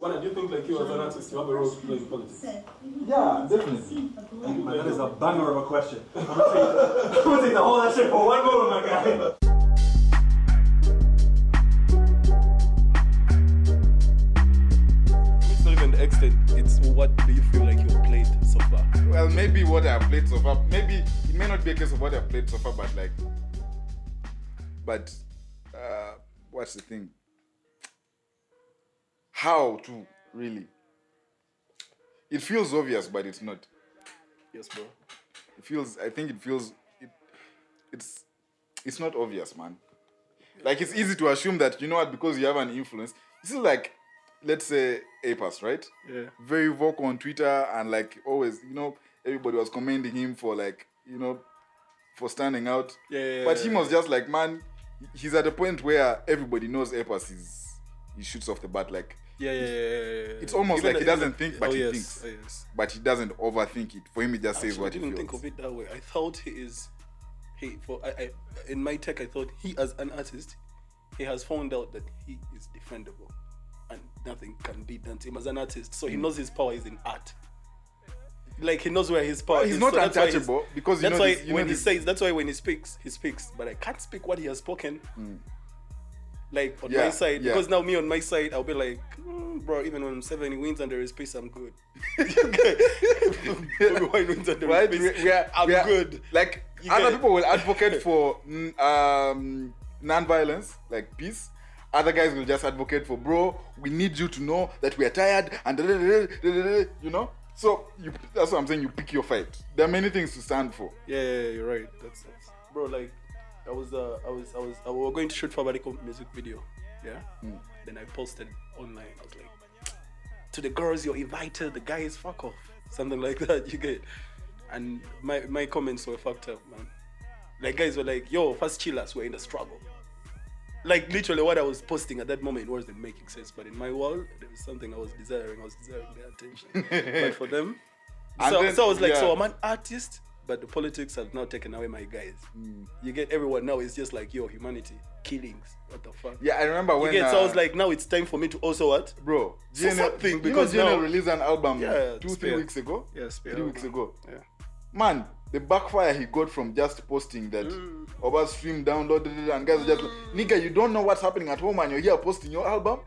What do you think, like you as an artist, you have a role to play in politics? Yeah, definitely. Man, that is a banger of a question. I'm gonna take, I'm gonna take the whole that shit for one moment, my guy. It's not even the extent, it's what do you feel like you've played so far? Well, maybe what I've played so far, maybe it may not be a case of what I've played so far, but like, but uh, what's the thing? How to really? It feels obvious, but it's not. Yes, bro. It feels. I think it feels. It, it's. It's not obvious, man. Like it's easy to assume that you know what because you have an influence. This is like, let's say APAS, right? Yeah. very vocal on Twitter and like always, you know, everybody was commending him for like, you know, for standing out. Yeah, yeah, But yeah, him yeah. was just like, man, he's at a point where everybody knows Epas is he shoots off the bat like Yeah, yeah, yeah, yeah. It's almost like he doesn't think, but oh, he yes, thinks. Oh, yes. but he doesn't overthink it. For him he just says Actually, what I he didn't feels. think of it that way. I thought he is, he for I, I in my tech I thought he as an artist, he has found out that he is defendable, and nothing can be done to him as an artist. So he Hmm. knows his power is in art. Like he knows where his power Well, he's is. not so that's why he's- untouchable because you that's know why this- when he says that's why when he speaks he speaks, but I can't speak what he has spoken. Like on. Yeah, my side, yeah. because now me on my side, I'll be like, "Mm, bro, even when seven wins under his pace, I'm good. When wins under Right? his We, pace, we are, I'm we are- good. Like You other people will advocate for mm, um, non-violence, like peace. Other guys will just advocate for, bro. We need you to know that we are tired, and da- da- da," you know. So you, that's what I'm saying. You pick your fight. There are many things to stand for. Yeah, yeah, yeah, you're right. That's, that's bro. Like, I was, uh, I was, I was, I was going to shoot for a music video. Yeah. Then I posted online. I was like, to the girls you're invited, the guys fuck off, something like that. You get, and my my comments were fucked up, man. Like guys were like, yo, first chillers, we're in the struggle. Like literally, what I was posting at that moment wasn't making sense. But in my world, there was something I was desiring. I was desiring their attention. but for them, so, then- so I was like, yeah. so I'm an artist, but the politics have now taken away my guys. Mm. You get everyone now is just like, yo, humanity, killings, what the fuck? Yeah, I remember You when. get, so I was uh, like, now it's time for me to also what? bro, GNL something, you because know, GNL now- released an album Yeah, two, three weeks ago. Yeah, three weeks ago. Yeah. Man, the backfire he got from just posting that over stream download da, da, da, and guys just like, nigga, you don't know what's happening at home and you're here posting your album.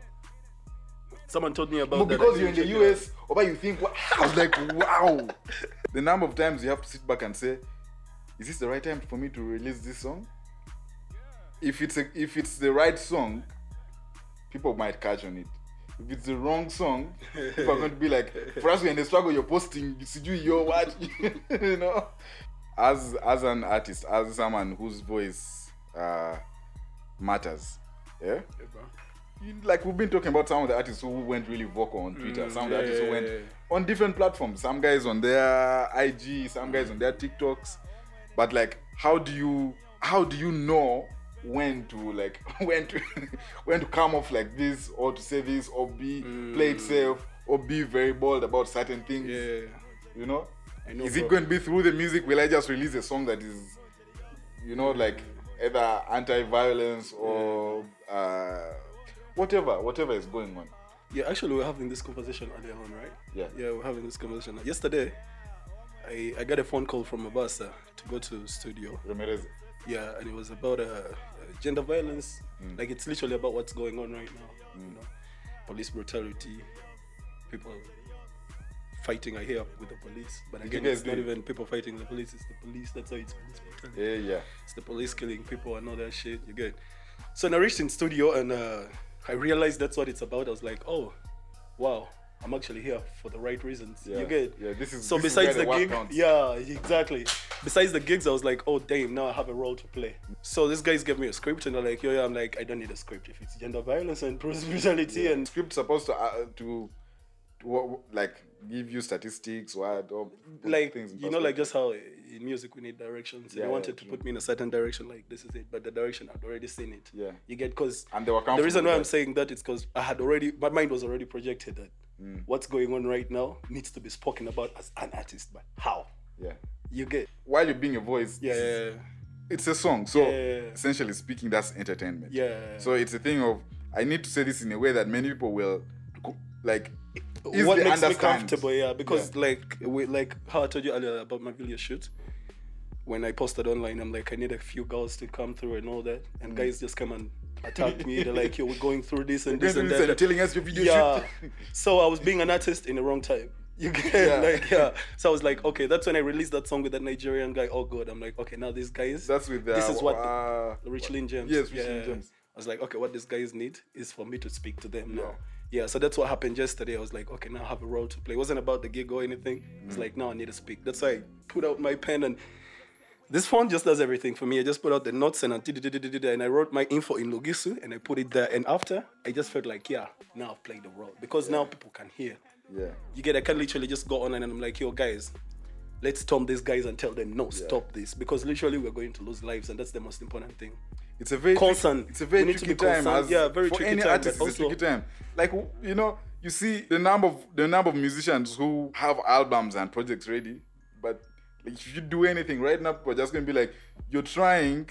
Someone told me about But that. because you're in the didn't check it US, or you think, "Wow." I was like, wow. The number of times you have to sit back and say, is this the right time for me to release this song? If it's a, if it's the right song, people might catch on it. If it's the wrong song, people are going to be like, for us, we're in the struggle, you're posting, you your what? you know? As, as an artist, as someone whose voice uh, matters, yeah? Yeah. You- like we've been talking about some of the artists who went really vocal on Twitter, Mm, some of the yeah, artists who went on different platforms. Some guys on their IG, some guys on their TikToks. But like, how do you how do you know when to like when to when to come off like this or to say this or be play it safe or be very bold about certain things? Yeah. You know? Know, is bro. it going to be through the music? Will I just release a song that is, you know, like either anti-violence or uh, whatever, whatever is going on? Yeah, actually, we were having this conversation earlier on, right? Yeah. Yeah, we we're having this conversation. Yesterday, I, I got a phone call from Abasa to go to studio. Ramirez. Yeah, and it was about uh, uh, gender violence. Like it's literally about what's going on right now. You know, police brutality, people fighting. I hear with the police, but again, it's not even people fighting the police. It's the police. That's why it's police brutality. Yeah, yeah. It's the police killing people and all that shit. You get. So I reached in studio and uh, I realized that's what it's about. I was like, oh, wow, I'm actually here for the right reasons. Yeah. You get. Yeah, this is- So this is besides where the the gig, counts. yeah, exactly. Besides the gigs, I was like, oh damn, now I have a role to play. So these guys gave me a script and they're like, yo, yeah, I'm like, I don't need a script if it's gender violence and police brutality and Script supposed to uh, to, like give you statistics, what or like things you know like just how in music we need directions Yeah, they yeah, wanted to true. put me in a certain direction like this is it but the direction i'd already seen it Yeah. you get because And they were the reason why i'm saying that is because i had already my mind was already projected that Mm. what's going on right now needs to be spoken about as an artist but how yeah. you get While you're being a voice, yeah is- it's a song. So Yeah. essentially speaking, that's entertainment. yeah So it's a thing of I need to say this in a way that many people will like what easily makes me comfortable yeah because Yeah. like we, like how i told you earlier about my video shoot when i posted online i'm like i need a few girls to come through and all that and Mm. guys just come and attack me they're like yo we're going through this and this and that and telling us your video yeah shoot. so i was being an artist in the wrong time you get Yeah. like yeah so i was like okay that's when i released that song with that nigerian guy oh good i'm like okay now these guys That's with uh, this is what uh, Richlin James. Yes, Richlin James. I was like, okay, what these guys need is for me to speak to them Yeah. now. Yeah, so that's what happened yesterday. I was like, okay, now I have a role to play. It wasn't about the gig or anything. Mm. It's like, now I need to speak. That's why I put out my pen and this phone just does everything for me. I just put out the notes and I and I wrote my info in Lugisu and I put it there. And after, I just felt like, yeah, now I've played the role because now people can hear. yeah. You get, I can literally just go online and I'm like, yo, guys, let's storm these guys and tell them, no, Yeah. stop this. Because literally we're going to lose lives and that's the most important thing. It's a very Concern. Tricky, it's a very We need to tricky time. concerned. As Yeah, very for tricky any time, artist, but it's a tricky time. Like you know, you see the number of the number of musicians who have albums and projects ready, but like, if you do anything right now, we're just gonna be like, you're trying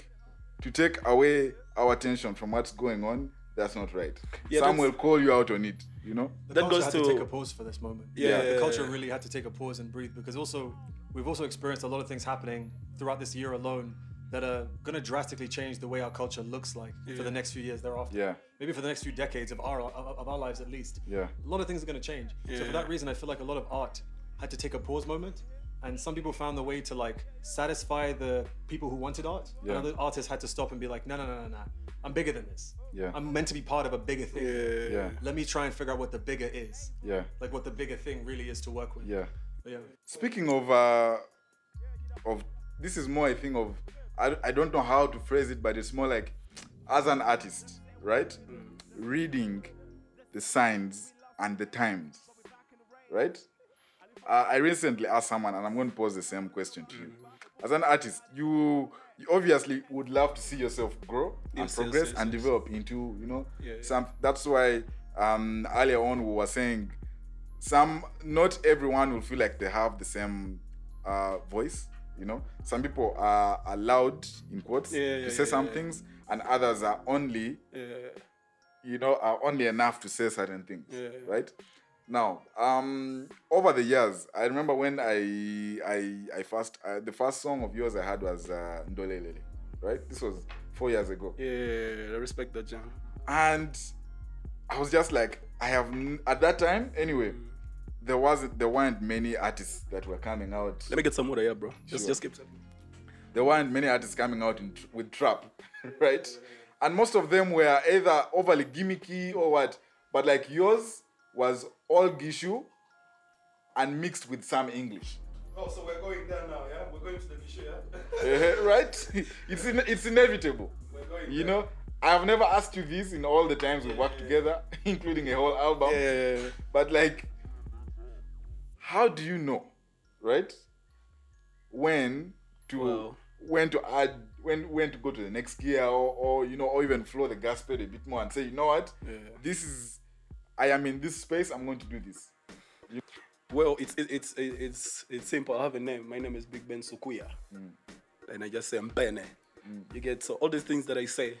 to take away our attention from what's going on. That's not right. Yeah, Some will call you out on it. You know. the That culture goes had to, to- take a pause for this moment. Yeah. the culture really had to take a pause and breathe because also we've also experienced a lot of things happening throughout this year alone that are going to drastically change the way our culture looks like for the next few years thereafter. Yeah. Maybe for the next few decades of our of, of our lives at least. Yeah. A lot of things are going to change. Yeah. So for that reason, I feel like a lot of art had to take a pause moment. And some people found the way to like satisfy the people who wanted art. Yeah. And other artists had to stop and be like, no, no, no, no, no. I'm bigger than this. Yeah. I'm meant to be part of a bigger thing. Yeah. Yeah. Let me try and figure out what the bigger is Yeah. like what the bigger thing really is to work with. Yeah. But yeah. Speaking of uh, of this is more a thing of I, I don't know how to phrase it, but it's more like as an artist, right? Reading the signs and the times, right? Uh, I recently asked someone, and I'm going to pose the same question to you. As an artist, you, you obviously would love to see yourself grow and Yes, progress yes, and yes. develop into, you know, Yeah, yeah. some. That's why um, earlier on we were saying some not everyone will feel like they have the same uh, voice you know some people are allowed in quotes Yeah, to say yeah, some yeah. things and others are only Yeah. you know are only enough to say certain things Yeah. right now um over the years i remember when i i i first uh, the first song of yours i had was uh, ndolelele right this was four years ago Yeah, I respect that, John. and I was just like, I have n- at that time anyway. Mm. There wasn't there weren't many artists that were coming out. Let me get some water here, bro. Just, Sure. just keep. There weren't many artists coming out in, with trap, right? And most of them were either overly gimmicky or what. But like yours was all gishu and mixed with some English. Oh, so we're going there now, yeah? We're going to the Gishu, yeah? Eh, right? It's in, it's inevitable. We're going You there. know, I have never asked you this in all the times we worked together, including a whole album. Yeah, yeah, yeah. But like, how do you know, right? When to when to add when when to go to the next gear or, or you know or even floor the gas pedal a bit more and say you know what Yeah. this is I am in this space I'm going to do this. Well, it's it, it's it, it's it's simple. I have a name. My name is Byg Ben Sukuya, mm. and I just say I'm Mbene. Mm. You get so all these things that I say.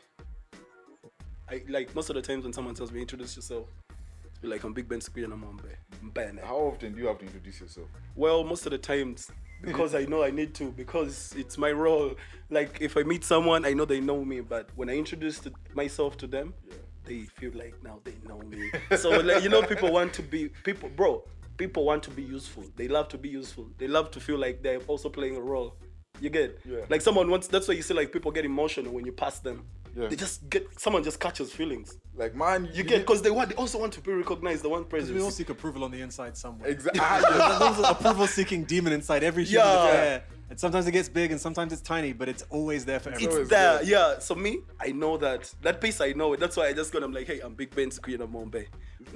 I like most of the times when someone tells me introduce yourself, like I'm Byg Ben Sukuya and I'm Mbe- Mbene. How often do you have to introduce yourself? Well, most of the times because I know I need to because it's my role. Like if I meet someone, I know they know me, but when I introduce to myself to them, they feel like now they know me. so like, you know, people want to be people, bro. People want to be useful. They love to be useful. They love to feel like they're also playing a role. You get Yeah. like someone wants. That's why you see like people get emotional when you pass them. Yeah. They just get someone just catches feelings. Like man, You get because they want. They also want to be recognized. They want Because we all seek approval on the inside somewhere. exactly. There's an approval seeking demon inside every human Yeah. that's there. And sometimes it gets big and sometimes it's tiny, but it's always there for everyone. It's there, there. yeah. So me, I know that that piece. I know it. That's why I just got. I'm like, hey, I'm Byg Ben Screen of Mombe.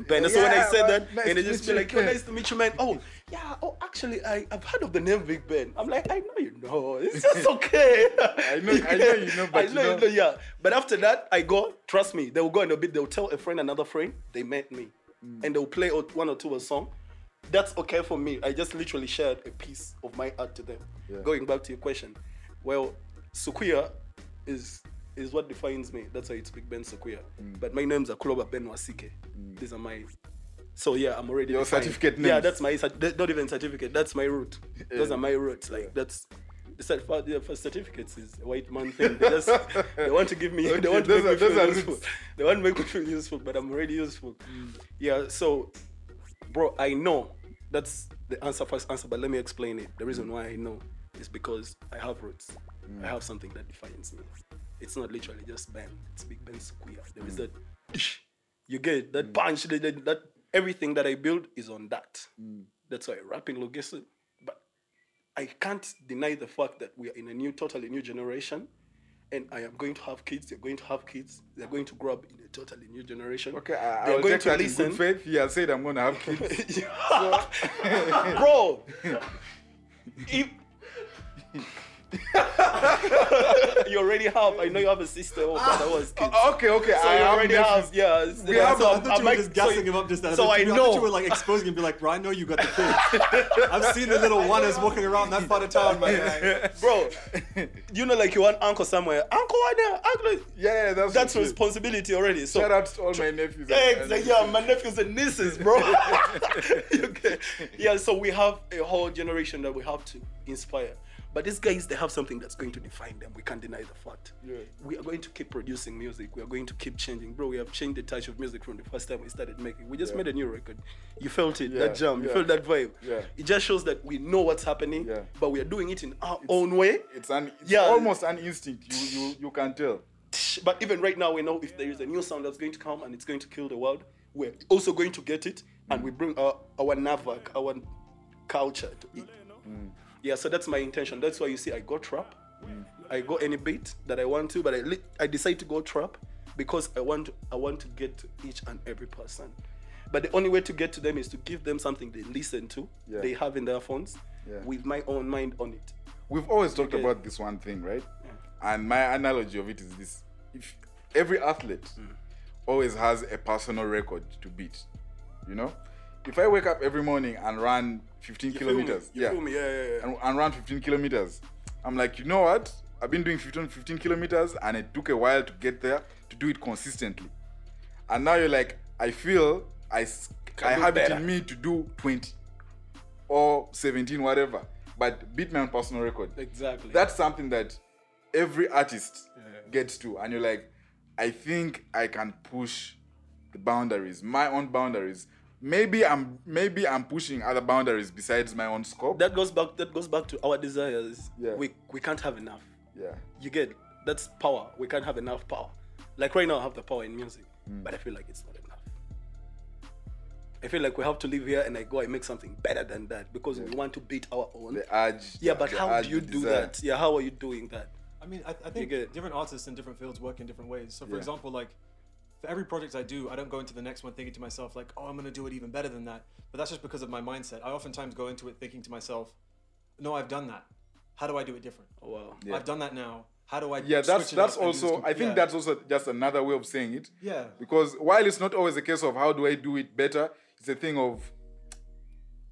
Ben. So when I said man, that, nice and they just meet be like, yo, nice to meet you, man. Oh, yeah. Oh, actually, I I've heard of the name Byg Ben. I'm like, I know you know. It's just okay. I know- I know you know, but I you know, know- you know, yeah. But after that, I go. Trust me, they will go in a bit. They'll tell a friend, another friend, they met me, Mm. and they'll play one or two a song. That's okay for me. I just literally shared a piece of my art to them. Yeah. Going back to your question, well, Sukuya is is what defines me. That's why it's Byg Ben Sukuya. Mm. But my name's Akuloba Ben Wasike. These are my So yeah, I'm already Your defined. certificate Yeah, that's my not even certificate. That's my route. Those are my roots. Like that's. The yeah, for certificates is a white man thing. They, just, they want to give me. Okay, they want to make me are- those feel useful. roots. They want to make me feel useful, but I'm already useful. Yeah. So, bro, I know that's the answer first answer, but let me explain it. The reason why I know is because I have roots. I mm. have something that defines me. It's not literally just Ben. It's Byg Ben Square. There is mm. that. You get that mm. punch. That, that, that everything that I build is on that. That's why rapping Lugisu. But I can't deny the fact that we are in a new, totally new generation. And I am going to have kids. They're going to have kids. They're going to grow up in a totally new generation. Okay, I, I They're will going to listen. faith. He has said I'm gonna have kids. bro. if you already have, I know you have a sister or brother who has kids. Oh, ah, okay, okay. So I you already have, yeah. We have- so I thought you were like- just gassing so- him up just then. So thought I you, I know. thought you were like exposing him, be like, bro, I know you got the kid. I've seen the little oneers walking around that part of town, man. bro. You know, like you want uncle somewhere. Uncle, why there? Uncle, Yeah, yeah, that's that's responsibility already. So Shout out to all my nephews. Yeah, exactly. Yeah, my nephews and nieces, bro. okay. Yeah, so we have a whole generation that we have to inspire. But these guys, they have something that's going to define them. We can't deny the fact. Yeah. We are going to keep producing music. We are going to keep changing. Bro, we have changed the touch of music from the first time we started making. We just Yeah. made a new record. You felt it, Yeah, that jam. You felt that vibe. Yeah. It just shows that we know what's happening, Yeah. but we are doing it in our own way. It's an it's Yeah. almost an instinct. You you you can tell. But even right now, we know if there is a new sound that's going to come and it's going to kill the world, we're also going to get it and we bring our, our Navak, our culture to it. Mm. Yeah, so that's my intention. That's why you see I go trap. I go any beat that I want to, but I, I decide to go trap because I want to, I want to get to each and every person. But the only way to get to them is to give them something they listen to, Yeah. they have in their phones, Yeah. with my own mind on it. We've always talked Okay. about this one thing, right? And my analogy of it is this: if every athlete Hmm. always has a personal record to beat, you know, if I wake up every morning and run 15 You kilometers, yeah? Yeah, yeah, yeah. and, and run 15 kilometers, I'm like, you know what? I've been doing 15, 15 kilometers, and it took a while to get there to do it consistently. And now you're like, I feel I, Can I have it in me to do 20 or 17, whatever, but beat my own personal record. Exactly. That's something that every artist Yeah. gets to, and you're like, I think I can push the boundaries, my own boundaries. Maybe I'm maybe I'm pushing other boundaries besides my own scope. that goes back that goes back to our desires Yeah. we we can't have enough yeah, you get that's power we can't have enough power like right now i have the power in music Mm. but i feel like it's not enough i feel like we have to live here and i go and make something better than that because we want to beat our own the urge. yeah but the how urge, do you do desire. that yeah how are you doing that I mean, I, I think different artists in different fields work in different ways. So, for Yeah. example, like for every project I do, I don't go into the next one thinking to myself like, "Oh, I'm gonna do it even better than that." But that's just because of my mindset. I oftentimes go into it thinking to myself, "No, I've done that. How do I do it different? oh wow Yeah. I've done that now. How do I?" Yeah, that's switch it that's up and do this also. com- I think yeah. that's also just another way of saying it. yeah. Because while it's not always a case of how do I do it better, it's a thing of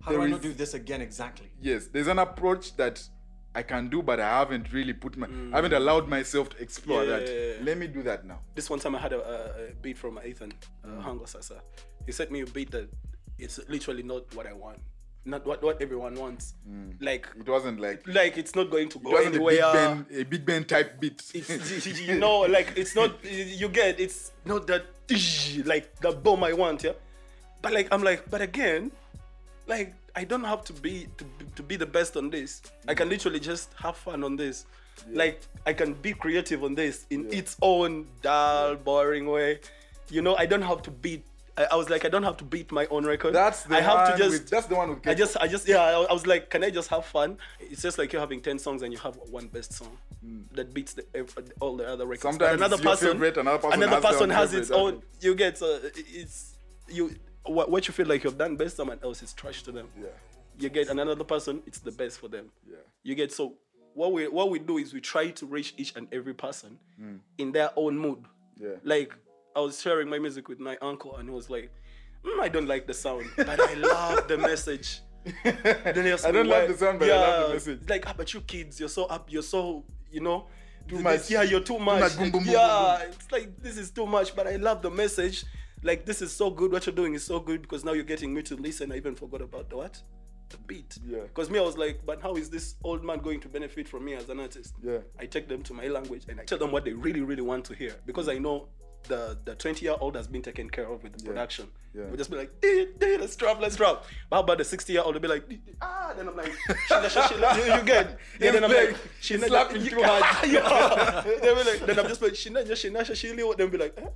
How do there I not do this again exactly? yes, there's an approach that I can do, but I haven't really put my, I haven't mm. allowed myself to explore Yeah, that. yeah, yeah. Let me do that now. this one time I had a, a, beat from Ethan uh, mm. Hango Sasa. He sent me a beat that it's literally not what I want, not what, what everyone wants. Mm. Like, It wasn't like like it's not going to go wasn't a Big anywhere. Ben, a Byg Ben type beat. It's you know, like it's not you get it's not that like the bomb I want, yeah. But like I'm like, but again, like I don't have to be to, be- to be the best on this. I can literally just have fun on this. Like I can be creative on this in Yeah. its own dull, boring way. You know, I don't have to beat. I, I was like, I don't have to beat my own record. That's the I have one to just. with, that's the one with I just, I just, yeah, I, I was like, can I just have fun? It's just like you're having ten songs and you have one best song that beats the, all the other records. But Sometimes another person, favorite, another person another has person has its own. You get, uh, it's you. What, what you feel like you've done best, someone else is trash to them. Yeah. You get another person, it's the best for them. Yeah. You get so what we what we do is we try to reach each and every person Hmm. in their own mood. Yeah. Like I was sharing my music with my uncle, and he was like, "Mm, "I don't like the sound, but I love the message." Then I don't love why- the sound, but I love the message. Like, ah, but you kids, you're so up, you're so, you know, Too this- much. Yeah, you're too much. much boom, boom, boom, yeah, boom, it's like this is too much, but I love the message. Like this is so good. What you're doing is so good because now you're getting me to listen. I even forgot about the what, the beat. Yeah. Because me, I was like, but how is this old man going to benefit from me as an artist? Yeah. I take them to my language and I tell them what they really, really want to hear because I know the the 20 year old has been taken care of with the production. Yeah. We just be like, "Eh, eh, let's drop, let's drop. But how about the 60 year old? They'll be like, ah, then I'm like, "Shina, shina, shina," you, you get, yeah, then I'm like, "Shina, slapping too hard. yeah. They'll be like, then I'm just like, shina, shina, Then be like, eh,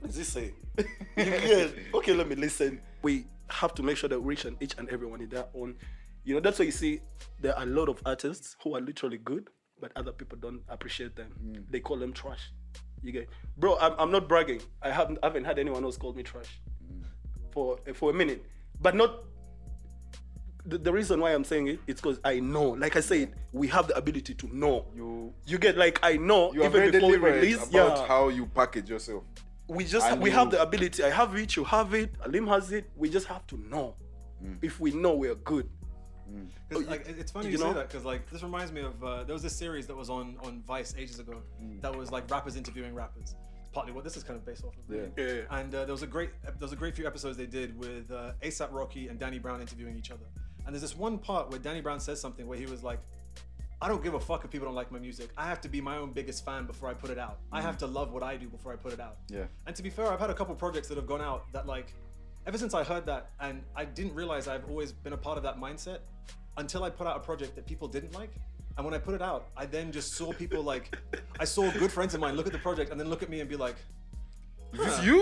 what is this saying? Okay, let me listen. We have to make sure that we reach and each and everyone in their own. You know, that's why you see there are a lot of artists who are literally good, but other people don't appreciate them. Mm. They call them trash. You get, bro. I'm, I'm not bragging. I haven't I haven't had anyone else call me trash mm. for for a minute, but not. The, the reason why I'm saying it, it's because I know. Like I said, we have the ability to know. You You get like I know you even before we release. about yeah, how you package yourself. We just and we you- have the ability. I have it. You have it. Alim has it. We just have to know. Mm. If we know, we're good. 'Cause, like, it's funny you you, know? say that because like this reminds me of uh, there was this series that was on on Vice ages ago that was like rappers interviewing rappers. It's Partly what this is kind of based off of. really. Yeah. Yeah, yeah. And uh, there was a great there was a great few episodes they did with uh, ASAP Rocky and Danny Brown interviewing each other. And there's this one part where Danny Brown says something where he was like, "I don't give a fuck if people don't like my music. I have to be my own biggest fan before I put it out. I have to love what I do before I put it out." Yeah. And to be fair, I've had a couple projects that have gone out that like ever since I heard that and I didn't realize I've always been a part of that mindset until I put out a project that people didn't like. And when I put it out, I then just saw people like I saw good friends of mine look at the project and then look at me and be like, Is this you?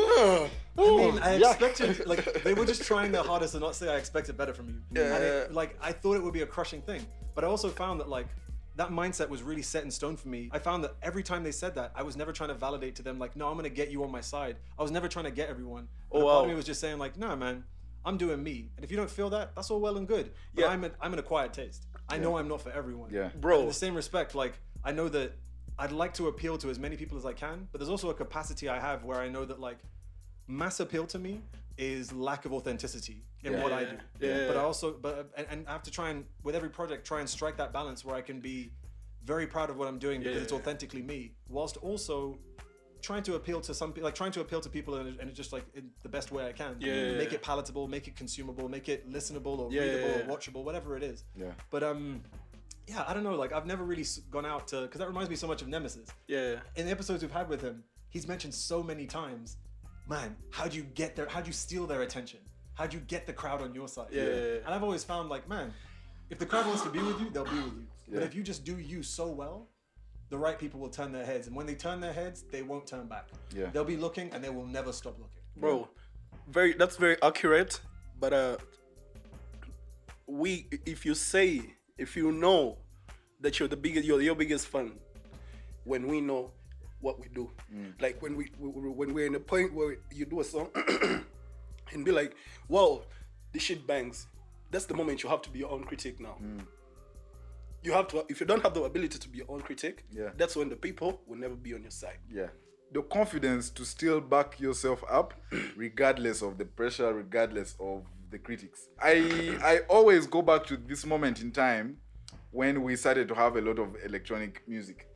I mean, I expected like they were just trying their hardest to not say I expected better from you. Yeah. And it, like I thought it would be a crushing thing, but I also found that like that mindset was really set in stone for me. I found that every time they said that, I was never trying to validate to them like, no, I'm gonna get you on my side. I was never trying to get everyone. Oh, And a part of me was just saying like, nah, man, I'm doing me. And if you don't feel that, that's all well and good. But Yeah. I'm a, I'm an acquired taste. I know I'm not for everyone. Yeah. Bro. In the same respect, like I know that I'd like to appeal to as many people as I can, but there's also a capacity I have where I know that like mass appeal to me is lack of authenticity in Yeah. what I do. Yeah. But I also, but and, and I have to try and with every project try and strike that balance where I can be very proud of what I'm doing because it's authentically me, whilst also trying to appeal to some like trying to appeal to people and, and just like in the best way I can. Yeah. Make it palatable, make it consumable, make it listenable or Yeah, readable yeah, or watchable, whatever it is. Yeah. But um, yeah, I don't know. Like I've never really gone out to because that reminds me so much of Nemesis. Yeah. In the episodes we've had with him, he's mentioned so many times, man, how'd you get their, how'd you steal their attention? How'd you get the crowd on your side? Yeah. And I've always found like, man, if the crowd wants to be with you, they'll be with you. But if you just do you so well, the right people will turn their heads, and when they turn their heads, they won't turn back. Yeah. They'll be looking, and they will never stop looking. bro very that's very accurate but uh we if you say if you know that you're the biggest you're your biggest fan when we know what we do. Mm. Like when we, we when we're in a point where you do a song and be like whoa this shit bangs. That's the moment you have to be your own critic now. Mm. You have to if you don't have the ability to be your own critic Yeah. that's when the people will never be on your side. Yeah. The confidence to still back yourself up, regardless of the pressure, regardless of the critics. I I always go back to this moment in time when we started to have a lot of electronic music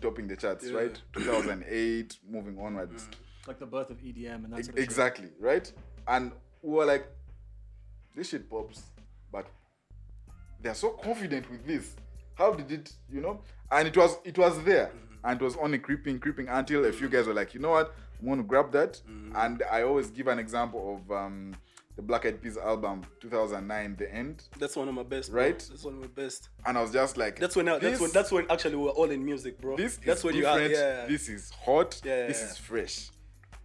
topping the charts, Yeah. right? 2008, moving onwards. Mm. Like the birth of EDM and that sort of shit. exactly, right? And we were like, this shit pops, but they're so confident with this. How did it, you know? And it was it was there, mm-hmm. and it was only creeping, creeping until a few guys were like, you know what? I'm gonna grab that. Mm-hmm. And I always give an example of um, the Black Eyed Peas album, 2009, The End. that's one of my best bro. Right? that's one of my best And I was just like, That's when that's this- when that's when actually we were all in music, bro. this that's is when you are different. yeah. This is hot. Yeah, This is fresh.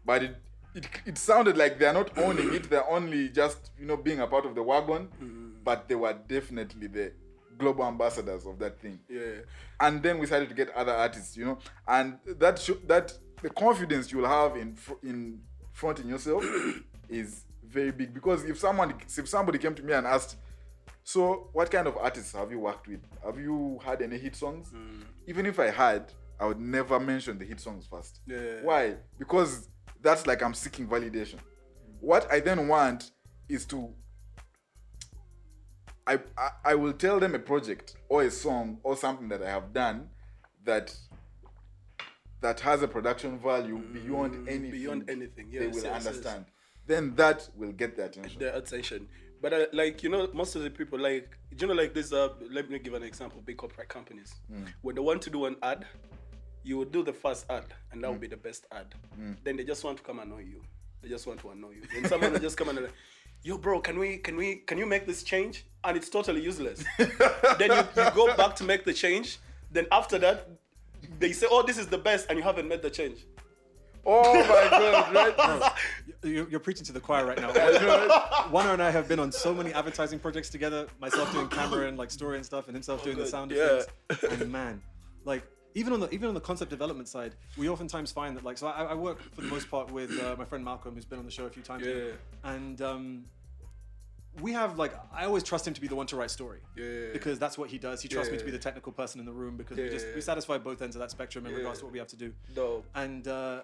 But it, it it sounded like they're not owning it. They're only just you know being a part of the wagon. Mm-hmm. But they were definitely the global ambassadors of that thing. yeah. And then we started to get other artists, you know, and that sho- that the confidence you'll have in fr- in fronting yourself is very big. Because if someone if somebody came to me and asked so what kind of artists have you worked with? Have you had any hit songs? Even if i had i would never mention the hit songs first. Yeah. why? Because that's like i'm seeking validation. What i then want is to I, I I will tell them a project or a song or something that I have done that that has a production value beyond anything. Mm, beyond anything, they yes, will yes, yes. Then that will get the attention. the attention. But uh, like you know, most of the people like you know like this. Uh, let me give an example. Big corporate companies when they want to do an ad, you would do the first ad, and that would be the best ad. Then they just want to come annoy you. They just want to annoy you. Then someone will just come and like, yo, bro, can we can we can you make this change? And it's totally useless. then you, you go back to make the change. Then after that, they say, oh, this is the best, and you haven't made the change. Oh my god, right? You're, you're preaching to the choir right now. Wana and I have been on so many advertising projects together. Myself doing camera and like story and stuff, and himself doing the sound Yeah. effects. And man, like even on the even on the concept development side, we oftentimes find that like so I, I work for the most part with uh, my friend Malcolm, who's been on the show a few times. Yeah. And um, we have like I always trust him to be the one to write story. Yeah. Because that's what he does. He trusts me to be the technical person in the room because we just we satisfy both ends of that spectrum in regards to what we have to do No. and uh,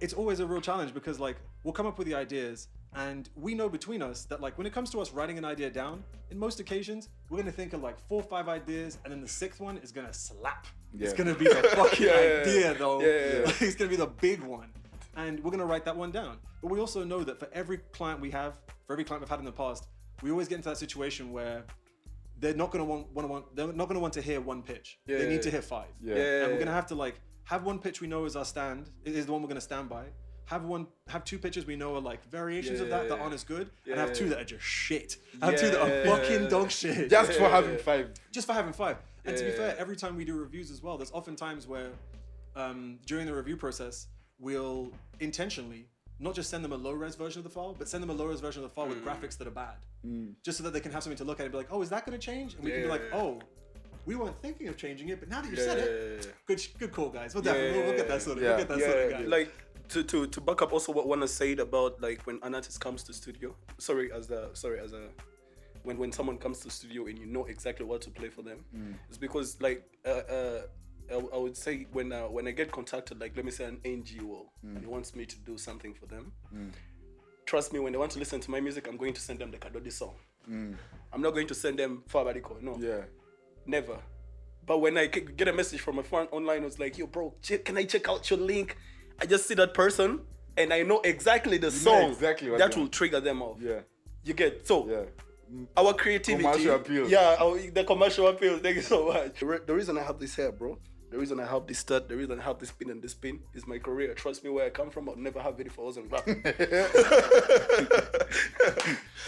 it's always a real challenge because like we'll come up with the ideas and we know between us that like when it comes to us writing an idea down in most occasions we're gonna think of like four or five ideas and then the sixth one is gonna slap. It's gonna be the fucking Yeah, yeah, yeah. idea though. Yeah, yeah, yeah. it's gonna be the big one. And we're gonna write that one down. But we also know that for every client we have for every client we've had in the past we always get into that situation where they're not gonna want, want to want they're not gonna want to hear one pitch. Yeah, they yeah, need to hear five. Yeah. and we're gonna have to like have one pitch we know is our stand is the one we're gonna stand by. Have one, have two pitches we know are like variations of that that Yeah. aren't as good, Yeah. and have two that are just shit. Have two that are Yeah. fucking dog shit. Just for Yeah. having five. just for having five. And to be fair, every time we do reviews as well, there's often times where um, during the review process we'll intentionally not just send them a low res version of the file, but send them a low res version of the file with Mm. graphics that are bad, just so that they can have something to look at and be like, oh, is that going to change? And we can be like, oh. We weren't thinking of changing it, but now that you Yeah, said it, yeah, yeah. good, good call, guys. We'll definitely we'll, we'll get that sorted. Yeah. We'll get that sorted, guys. like to, to to back up also what Wana said about like when an artist comes to studio. Sorry, as the sorry as a when when someone comes to studio and you know exactly what to play for them, it's because like uh, uh, I, I would say when uh, when I get contacted, like let me say an NGO, and he wants me to do something for them. Trust me, when they want to listen to my music, I'm going to send them the Kadodi song. I'm not going to send them Fabariko. No, Yeah. Never. But when I get a message from a friend online, it's like, yo, bro, can I check out your link? I just see that person and I know exactly the song exactly that will want. trigger them off. Yeah. You get so Yeah. our creativity, Commercial appeal. Yeah, our, the commercial appeal. Thank you so much. The, re- the reason I have this hair, bro. The reason I have this stud, the reason I have this pin and this pin is my career. Trust me, where I come from, I'd never have it if I wasn't rap.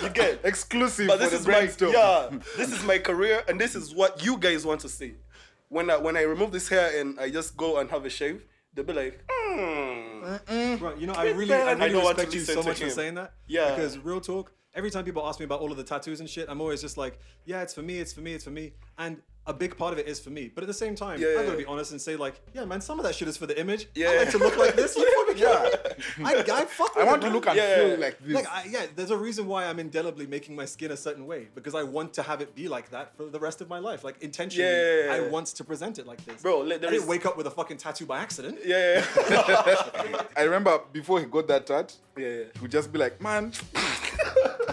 you get Exclusive but for this the is my brainstorm. yeah this is my career and this is what you guys want to see when i when i remove this hair and i just go and have a shave they'll be like. Bro, you know, I really, I man. I really don't respect you so to much for saying that. Yeah. Because real talk, every time people ask me about all of the tattoos and shit, I'm always just like, yeah, it's for me, it's for me, it's for me. And a big part of it is for me. But at the same time, Yeah, I yeah, gotta be honest and say like, yeah, man, some of that shit is for the image. Yeah. I like to look like this. You fucking Yeah. I, I fuck I want it, to man. look and Yeah. feel like this. Like, I, yeah, there's a reason why I'm indelibly making my skin a certain way because I want to have it be like that for the rest of my life. Like intentionally, Yeah. I want to present it like this. Bro, like, I didn't is- wake up with a fucking tattoo by accident. yeah yeah I remember before he got that tat, yeah, yeah. he would just be like, man,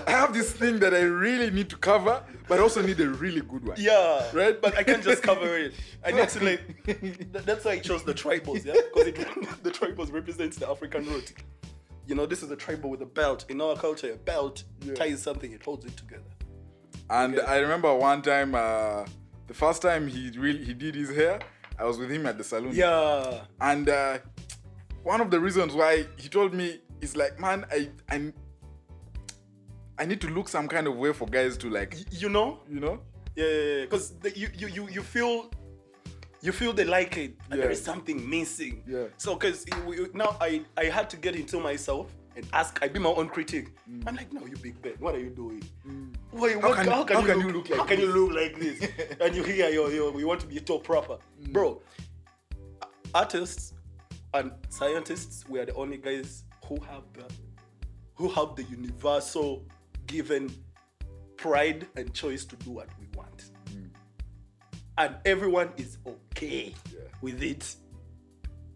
I have this thing that I really need to cover, but I also need a really good one. yeah Right? but i can't just cover it i need to like that's why i chose the tribals yeah because the tribals represents the african root you know this is a tribal with a belt in our culture a belt ties something it holds it together And Okay. I remember one time, uh, the first time he really he did his hair, I was with him at the salon. yeah And uh, one of the reasons why he told me is like, man, I I I need to look some kind of way for guys to like, Y- you know you know. Yeah, because you, you you you feel you feel they like it and there Yeah. is something missing. Yeah. So because now I I had to get into myself and ask. I be my own critic. Mm. I'm like, no, you big Ben, what are you doing? Why, what, can- how can, how you, can look, you look like how can you this? look like this? and you hear yo yo you want to be top proper, Mm. bro. Artists and scientists, we are the only guys who have the who have the universal given pride and choice to do what we. And everyone is okay with it.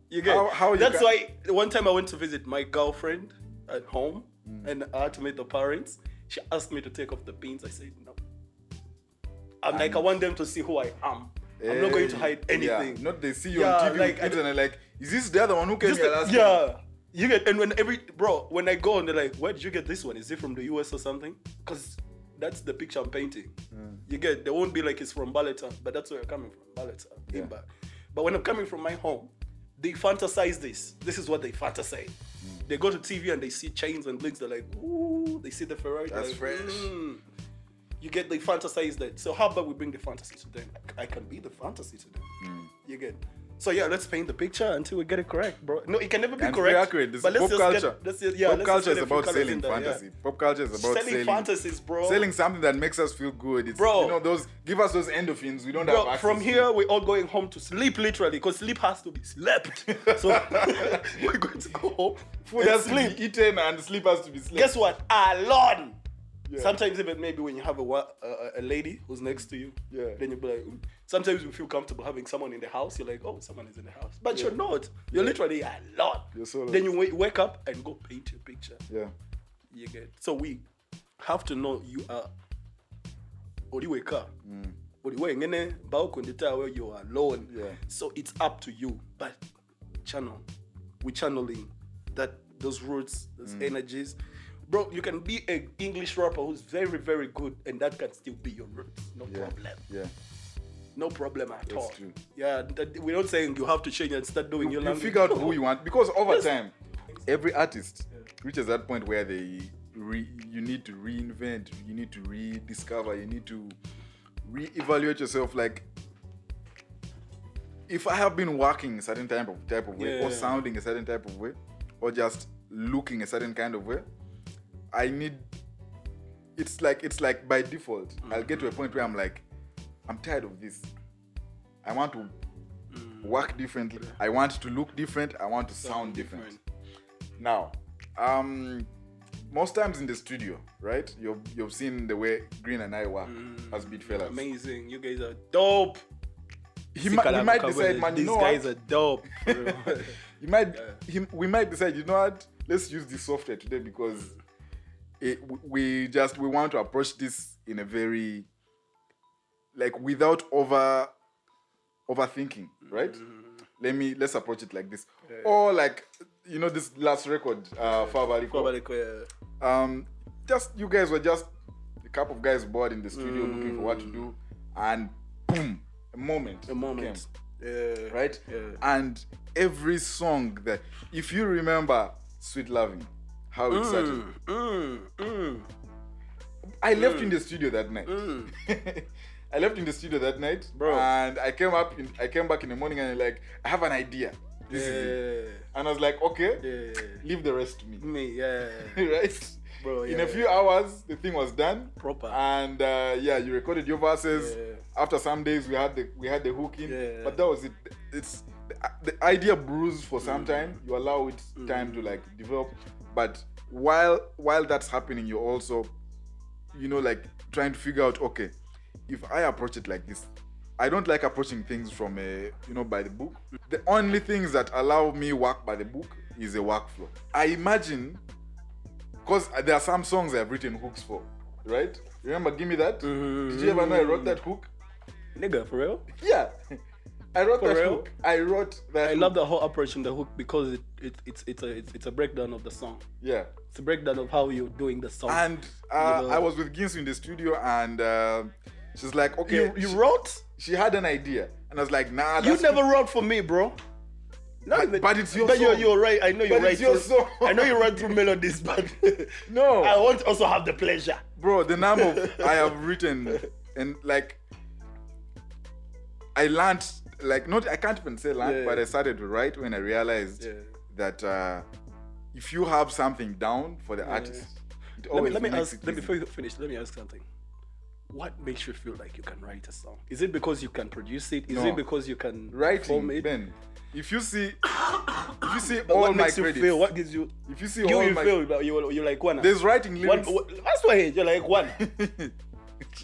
You get How- how you That's ca- why one time I went to visit my girlfriend at home Mm. and I had to meet the parents. She asked me to take off the pins. I said no. I'm like, I want them to see who I am. I'm not going to hide Eh, anything. Yeah, not they see you Yeah, on TV like, with I kids and they're like, is this the other one who came here last yeah. time? You get and when every bro, when I go and they're like, where did you get this one? Is it from the US or something? Because that's the picture I'm painting. You get they won't be like it's from Baleta, but that's where you're coming from, Baleta, Yeah. Imba. But when I'm coming from my home, they fantasize this. This is what they fantasize. They go to TV and they see chains and blinks. They're like, ooh, they see the Ferrari. That's like, fresh. "Mm." You get they fantasize that. So how about we bring the fantasy to them? I can be the fantasy to them. Hmm. You get. So yeah, let's paint the picture until we get it correct, bro. No, it can never be And correct. accurate. This but let's pop just culture. Get, let's just, yeah, pop culture is get a few about selling in there, yeah. fantasy. Pop culture is about Selling selling, fantasies, bro. selling something that makes us feel good. It's, Bro. you know those give us those endorphins. We don't have Bro, access from to. here we're all going home to sleep literally because sleep has to be slept. So we're going to go home. Food and sleep. to eaten and sleep has to be slept. Guess what? Alone. Yeah. Sometimes even maybe when you have a, a a lady who's next to you, Yeah. then you'll be like. "Mm." Sometimes you feel comfortable having someone in the house. You're like, oh, someone is in the house, but Yeah. you're not. You're literally alone. You're solo. Then you wa- wake up and go paint your picture. Yeah. You get so we have to know you are Or Oriweka. Mm. Oriwe ngene ba ukundita where you are alone. Yeah. So it's up to you. But channel. We channeling that those roots, those Mm. energies. Bro, you can be an English rapper who's very, very good, and that can still be your roots. No Yeah. problem. Yeah. No problem at That's all. true. Yeah, that, we're not saying you have to change and start doing your you language. figure out who you want because over Yes. time every artist reaches that point where they re, you need to reinvent you need to rediscover you need to reevaluate yourself like if i have been working a certain type of type of way or sounding a certain type of way or just looking a certain kind of way i need it's like it's like by default i'll get to a point where i'm like i'm tired of this i want to work differently. I want to look different. I want to sound, different. Now, um, most times in the studio, right? You've you've seen the way Green and I work as beat fellas. Amazing. You guys are dope. He, might, he might decide, man. You know guys what? are dope. You might. He, we might decide. You know what? Let's use this software today because it, we just we want to approach this in a very like without over overthinking, right? Let me let's approach it like this, or like you know this last record, uh, Favariko. Probably, uh, um just you guys were just a couple of guys bored in the studio looking for what to do and boom a moment a moment. Yeah. right Yeah. and every song that if you remember sweet loving how it started Mm, mm. i left in the studio that night Mm. i left in the studio that night Bro. and i came up in, i came back in the morning and like i have an idea this is it Yeah. and i was like okay Yeah. leave the rest to me Me, yeah. right? Bro, In a few hours, the thing was done. Proper. And uh, yeah, you recorded your verses. Yeah. After some days, we had the we had the hook in. Yeah. But that was it. It's the, the idea brews for Mm. some time. You allow it time to like develop. But while while that's happening, you're also, you know, like trying to figure out. Okay, if I approach it like this, I don't like approaching things from a you know by the book. The only things that allow me work by the book is a workflow. I imagine because there are some songs I've written hooks for, right? Remember, give me that. Did you ever know I wrote that hook? Nigga, for real? Yeah, I wrote For that real? hook. I wrote that. I hook. love the whole approach in the hook because it, it it's it's a it's, it's a breakdown of the song. Yeah, It's a breakdown of how you're doing the song. and uh, You know. I was with Ginsu in the studio, and uh, she's like, "Okay." you, you she, wrote? she had an idea, and I was like, "Nah, You never wrote for me, bro. Not But- but it's your but you're, you're right. I know you're But right. it's your through- song. I know you write through melodies, but No. I want to also have the pleasure. bro the number of i have written and like i learned like not i can't even say learned Yeah. but i started to write when i realized that uh if you have something down for the artist it Let me, let me ask. Let me, before you finish, let me ask something. What makes you feel like you can write a song? Is it because you can produce it? Is No. it because you can writing perform it? ben if you see if you see But all what my makes you credits feel? What gives you? if you see You, all you my feel you you like one. there's writing one. lyrics what- That's why you're like one.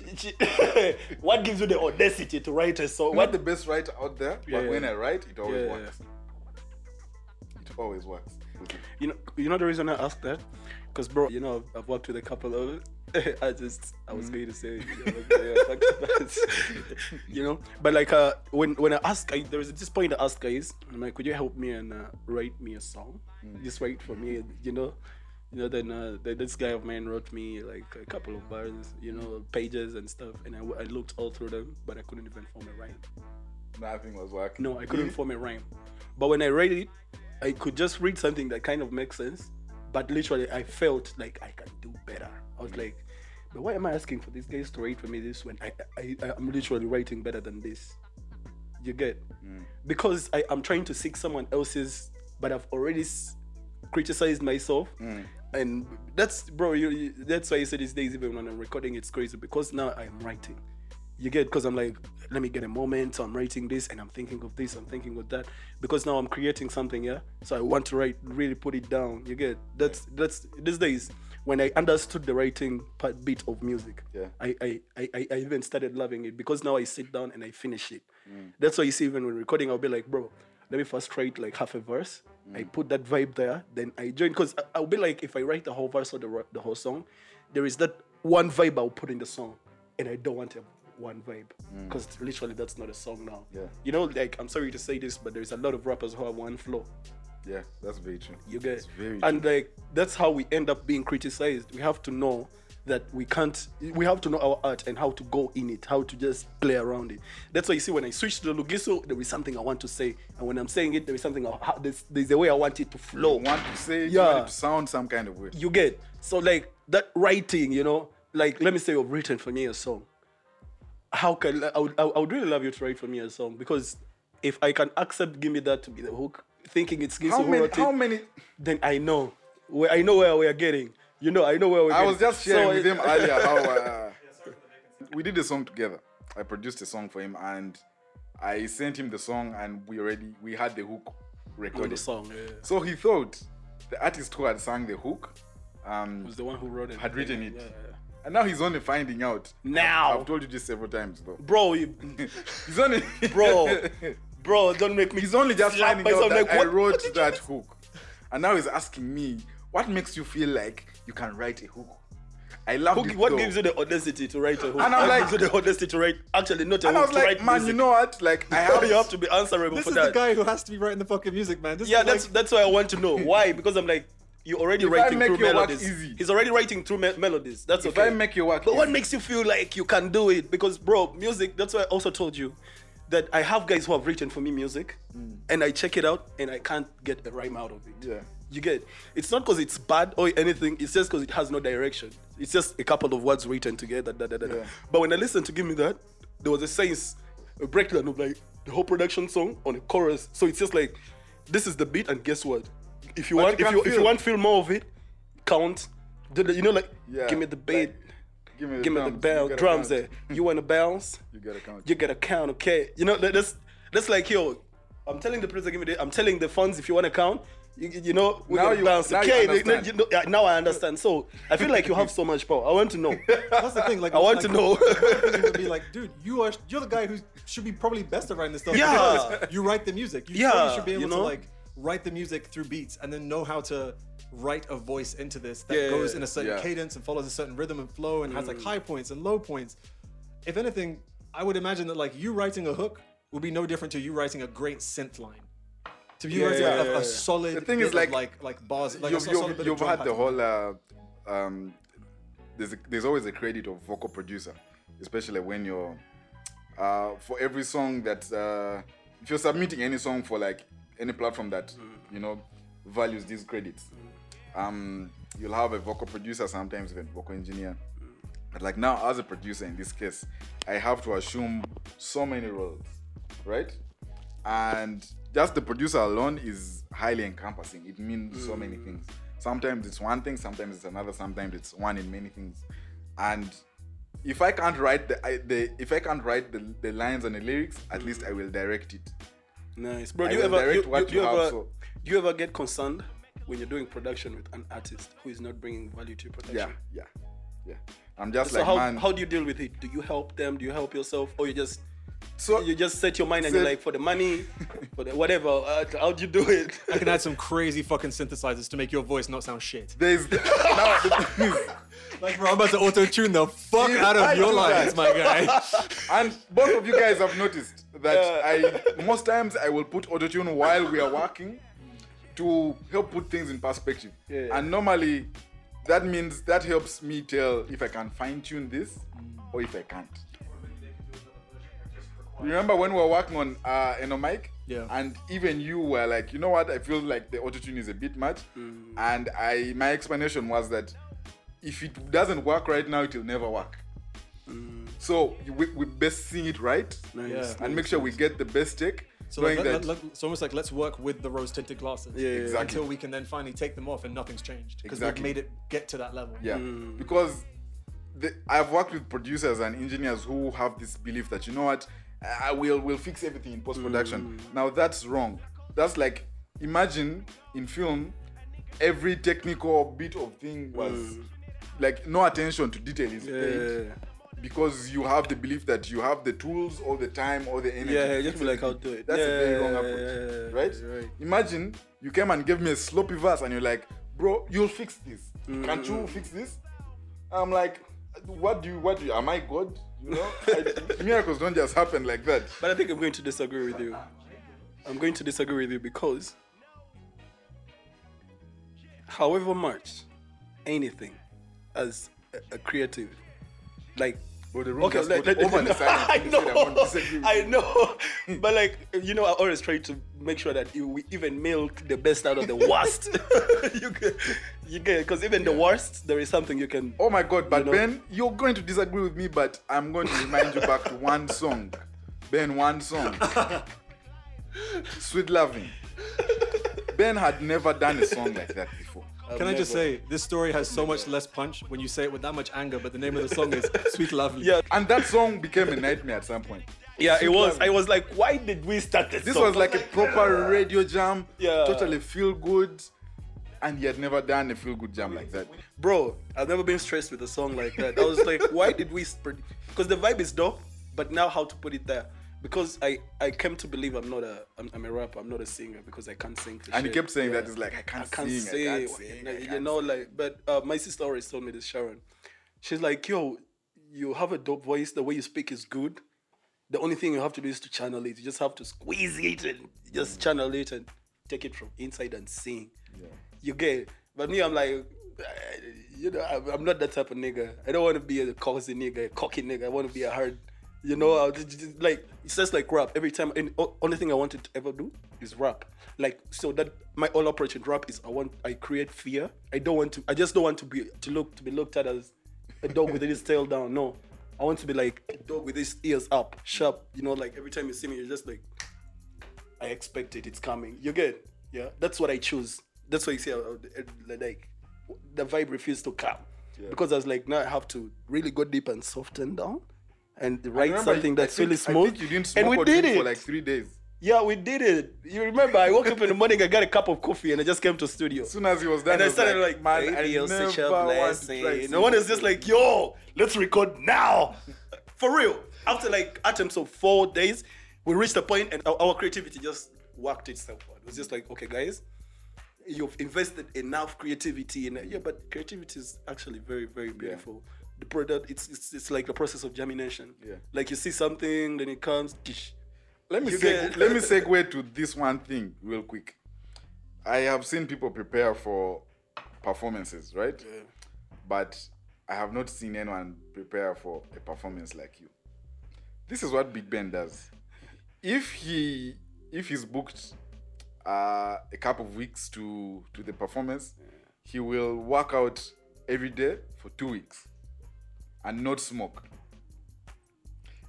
what gives you the audacity to write a song? I'm What the best writer out there Yeah, but when i write it always Yeah, works it always works you know? You know the reason I ask that Cause bro, you know, I've, worked with a couple of artists. I was going to say, you know, yeah, back to backs. you know, but like uh, when when I ask, I, there was this point I asked guys, I'm like, could you help me and uh, write me a song? Just write for me, you know. You know, then uh, this guy of mine wrote me like a couple of bars, you know, pages and stuff, and I looked all through them, but I couldn't even form a rhyme. Nothing was working. No, I couldn't form a rhyme. But when I read it, I could just read something that kind of makes sense. But literally, I felt like I can do better. I was mm. like, but why am I asking for these guys to write for me this when I, I, I I'm literally writing better than this? You get? Mm. Because I, I'm trying to seek someone else's, but I've already s- criticized myself. Mm. And that's, bro, you, you, that's why I say these days, even when I'm recording, it's crazy because now I'm writing. You get because I'm like, let me get a moment. So I'm writing this and I'm thinking of this, I'm thinking of that. Because now I'm creating something, yeah. So I want to write, really put it down. You get that's that's these days when I understood the writing part bit of music. Yeah. I I, I, I I even started loving it because now I sit down and I finish it. Mm. That's why you see even when recording, I'll be like, bro, let me first write like half a verse. I mm. put that vibe there, then I join because I'll be like, if I write the whole verse or the the whole song, there is that one vibe I'll put in the song, and I don't want a one vibe mm. because literally that's not a song now. Yeah. You know, like I'm sorry to say this, but there's a lot of rappers who have one flow. Yeah, that's very true. You get very and like that's how we end up being criticized. We have to know that we can't. We have to know our art and how to go in it, how to just play around it. That's why you see when I switch to the Lugisu, there is something I want to say, and when I'm saying it, there is something. I, there's, there's a way I want it to flow. You want to say, it, Yeah. you want it to sound some kind of way. You get so like that writing, you know, like let me say you've written for me a song. How can I would, I would really love you to write for me a song because if I can accept, give me that to be the hook, thinking it's Gisu How many? How many? then I know where I know where we are getting. You know, I know where we're I was just sharing So with him earlier how uh, we did a song together. I produced a song for him and I sent him the song and we already we had the hook on recorded. the song. Yeah. So he thought the artist who had sang the hook um, was the one who wrote it. had written it. Yeah, yeah. And now he's only finding out. Now. I've told you this several times though. Bro, you, He's only bro, bro, don't make me. He's only just finding out myself that like, I wrote what did you that hook. And now he's asking me, what makes you feel like you can write a hook? I love Who, it. what though. gives you the audacity to write a hook? And I'm What like- gives you the audacity to write? Actually, not a And I hook. was to like, write man, music. you know what? Like I have, you have to be answerable This for is the guy who has to be writing the fucking music, man. This yeah, is that's like, that's why I want to know why. Because I'm like, you're already If I writing make through your work melodies. easy. He's already writing through me- melodies. That's If okay. I make your work But what makes you feel like you can do it? Because, bro, music, that's why I also told you that I have guys who have written for me music mm. and I check it out and I can't get a rhyme out of it. Yeah. You get it's not because it's bad or anything, it's just because it has no direction. It's just a couple of words written together. Da, da, da. Yeah. But when I listened to Give Me That, there was a sense, a breakdown of like the whole production song on a chorus. So it's just like, this is the beat, and guess what? If you But want, you if you if you want feel more of it, count. You know, like Yeah, give me the beat. like, give me the Give me the drums, bell, you drums count. there. You want to bounce? You gotta count. You gotta count, okay? You know, that- that's that's like yo. I'm telling the producer, give me the. I'm telling the funds if you want to count. You, you know, Now you- now you understand. you know, now I understand. So I feel like you have so much power. I want to know. that's the thing. Like, I want like, to know. be like, dude, you are you're the guy who should be probably best at writing this stuff. Yeah. because you write the music. You Yeah, should be able you to like write the music through beats and then know how to write a voice into this that Yeah, goes in a certain yeah. cadence and follows a certain rhythm and flow and Mm. has like high points and low points. If anything, I would imagine that like you writing a hook would be no different to you writing a great synth line. To be Yeah, writing yeah, a, yeah, a yeah. solid The thing bit is, like, of like like bars like you've, solid you've, bit you've drum had the whole uh, um, there's a, there's always a credit of vocal producer especially when you're uh, for every song that uh, if you're submitting any song for like any platform that you know values these credits um, you'll have a vocal producer sometimes even vocal engineer. But like now as a producer in this case i have to assume so many roles right and just the producer alone is highly encompassing. It means so mm. many things. Sometimes it's one thing sometimes it's another sometimes it's one in many things. And if i can't write the, I, the if i can't write the, the lines and the lyrics at least mm. i will direct it. Nice, bro. I Do you ever direct you, what you, you you have, ever so- do you ever get concerned when you're doing production with an artist who is not bringing value to your production? yeah yeah yeah. I'm just So like how, man. how do you deal with it? Do you help them? Do you help yourself, or you just So- you just set your mind and you're like for the money, for the whatever. Uh, how'd you do it? I can add some crazy fucking synthesizers to make your voice not sound shit. There's now the Like, bro, I'm about to auto tune the fuck Yeah, out I of your do lines, that. my guy. and both of you guys have noticed that Yeah. I most times I will put auto tune while we are working to help put things in perspective. Yeah. And normally that means that helps me tell if I can fine tune this or if I can't. Remember when we were working on uh Enomic? Yeah. And even you were like, you know what? I feel like the autotune is a bit much. Mm. And I my explanation was that if it doesn't work right now, it will never work. Mm. So we, we best sing it right Nice, Yeah. and make sure we get the best take. So like, let, that let, let- it's almost like let's work with the rose tinted glasses. Yeah, yeah, Exactly. Until we can then finally take them off and nothing's changed. Because Exactly. we've made it get to that level. yeah, mm. because the, I've worked with producers and engineers who have this belief that you know what, I will will fix everything in post production. Now that's wrong. That's like imagine in film, every technical bit of thing was like no attention to detail is paid. Yeah, because you have the belief that you have the tools all the time, all the energy. yeah, just like, I'll do it. That's yeah, a very wrong approach, right? right. Imagine you came and gave me a sloppy verse, and you're like, "Bro, you'll fix this. Can't Mm. you fix this?" I'm like, "What do you? What do you? Am I God? You know, I, miracles don't just happen like that." But I think I'm going to disagree with you. I'm going to disagree with you because, however much anything as a, a creative, like Bro, the room okay, just like, got like- overly. I when you said I know, I know, but like you know, I always try to make sure that we even milk the best out of the worst. you get, you get, because even the worst, there is something you can. Oh my God, but know? Ben, you're going to disagree with me, but I'm going to remind you back to one song. Ben, one song. Sweet Loving. Ben had never done a song like that before. Can I just say, this story has so much less punch when you say it with that much anger, but the name of the song is Sweet Lovely. Yeah, And that song became a nightmare at some point. yeah, it was. Lovely. I was like, why did we start this? This song? was like a proper radio jam, Yeah. totally feel good, and he had never done a feel good jam like that. bro i've never been stressed with a song like that i was like why did we spread because the vibe is dope but now how to put it there because i i came to believe i'm not a i'm, I'm a rapper i'm not a singer because i can't sing for And he kept saying Yeah. that, he's like, I can't, I can't sing, sing, I can't sing, I you can't know like but uh, my sister always told me this sharon she's like yo you have a dope voice the way you speak is good the only thing you have to do is to channel it you just have to squeeze it and just channel it and take it from inside and sing you get it. But me, I'm like, uh, you know, I'm, I'm not that type of nigga. I don't want to be a cozy nigga, a cocky nigga. I want to be a hard, you know, I'll just, just- like it's just like rap. Every time, and only thing I wanted to ever do is rap. Like so that my whole approach in rap is I want I create fear. I don't want to. I just don't want to be to look to be looked at as a dog with his tail down. No, I want to be like a dog with his ears up, sharp. You know, like every time you see me, you're just like. I expect it. It's coming. You get? it? Yeah. That's what I choose. That's why you see, uh, uh, like, the vibe refused to come because I was like, now I have to really go deep and soften down and write something that's think- really smooth. You didn't and we did it for like three days. yeah, we did it. You remember? I woke up in the morning. I got a cup of coffee and I just came to studio. As soon as he was done, And I started like, man, man, I never such a blessing. No one is just like, yo, let's record now. For real. After like attempts of four days, we reached a point and our, our creativity just worked itself out. It was just like, okay, guys, you've invested enough creativity in it. Yeah, but creativity is actually very, very beautiful. The product, it's, it's it's like the process of germination. Yeah. Like you see something, then it comes. Let me seg- let me segue to this one thing real quick. I have seen people prepare for performances, right? Yeah. But I have not seen anyone prepare for a performance like you. This is what Byg Ben does. If he if he's booked uh, a couple of weeks to to the performance, he will work out every day for two weeks and not smoke.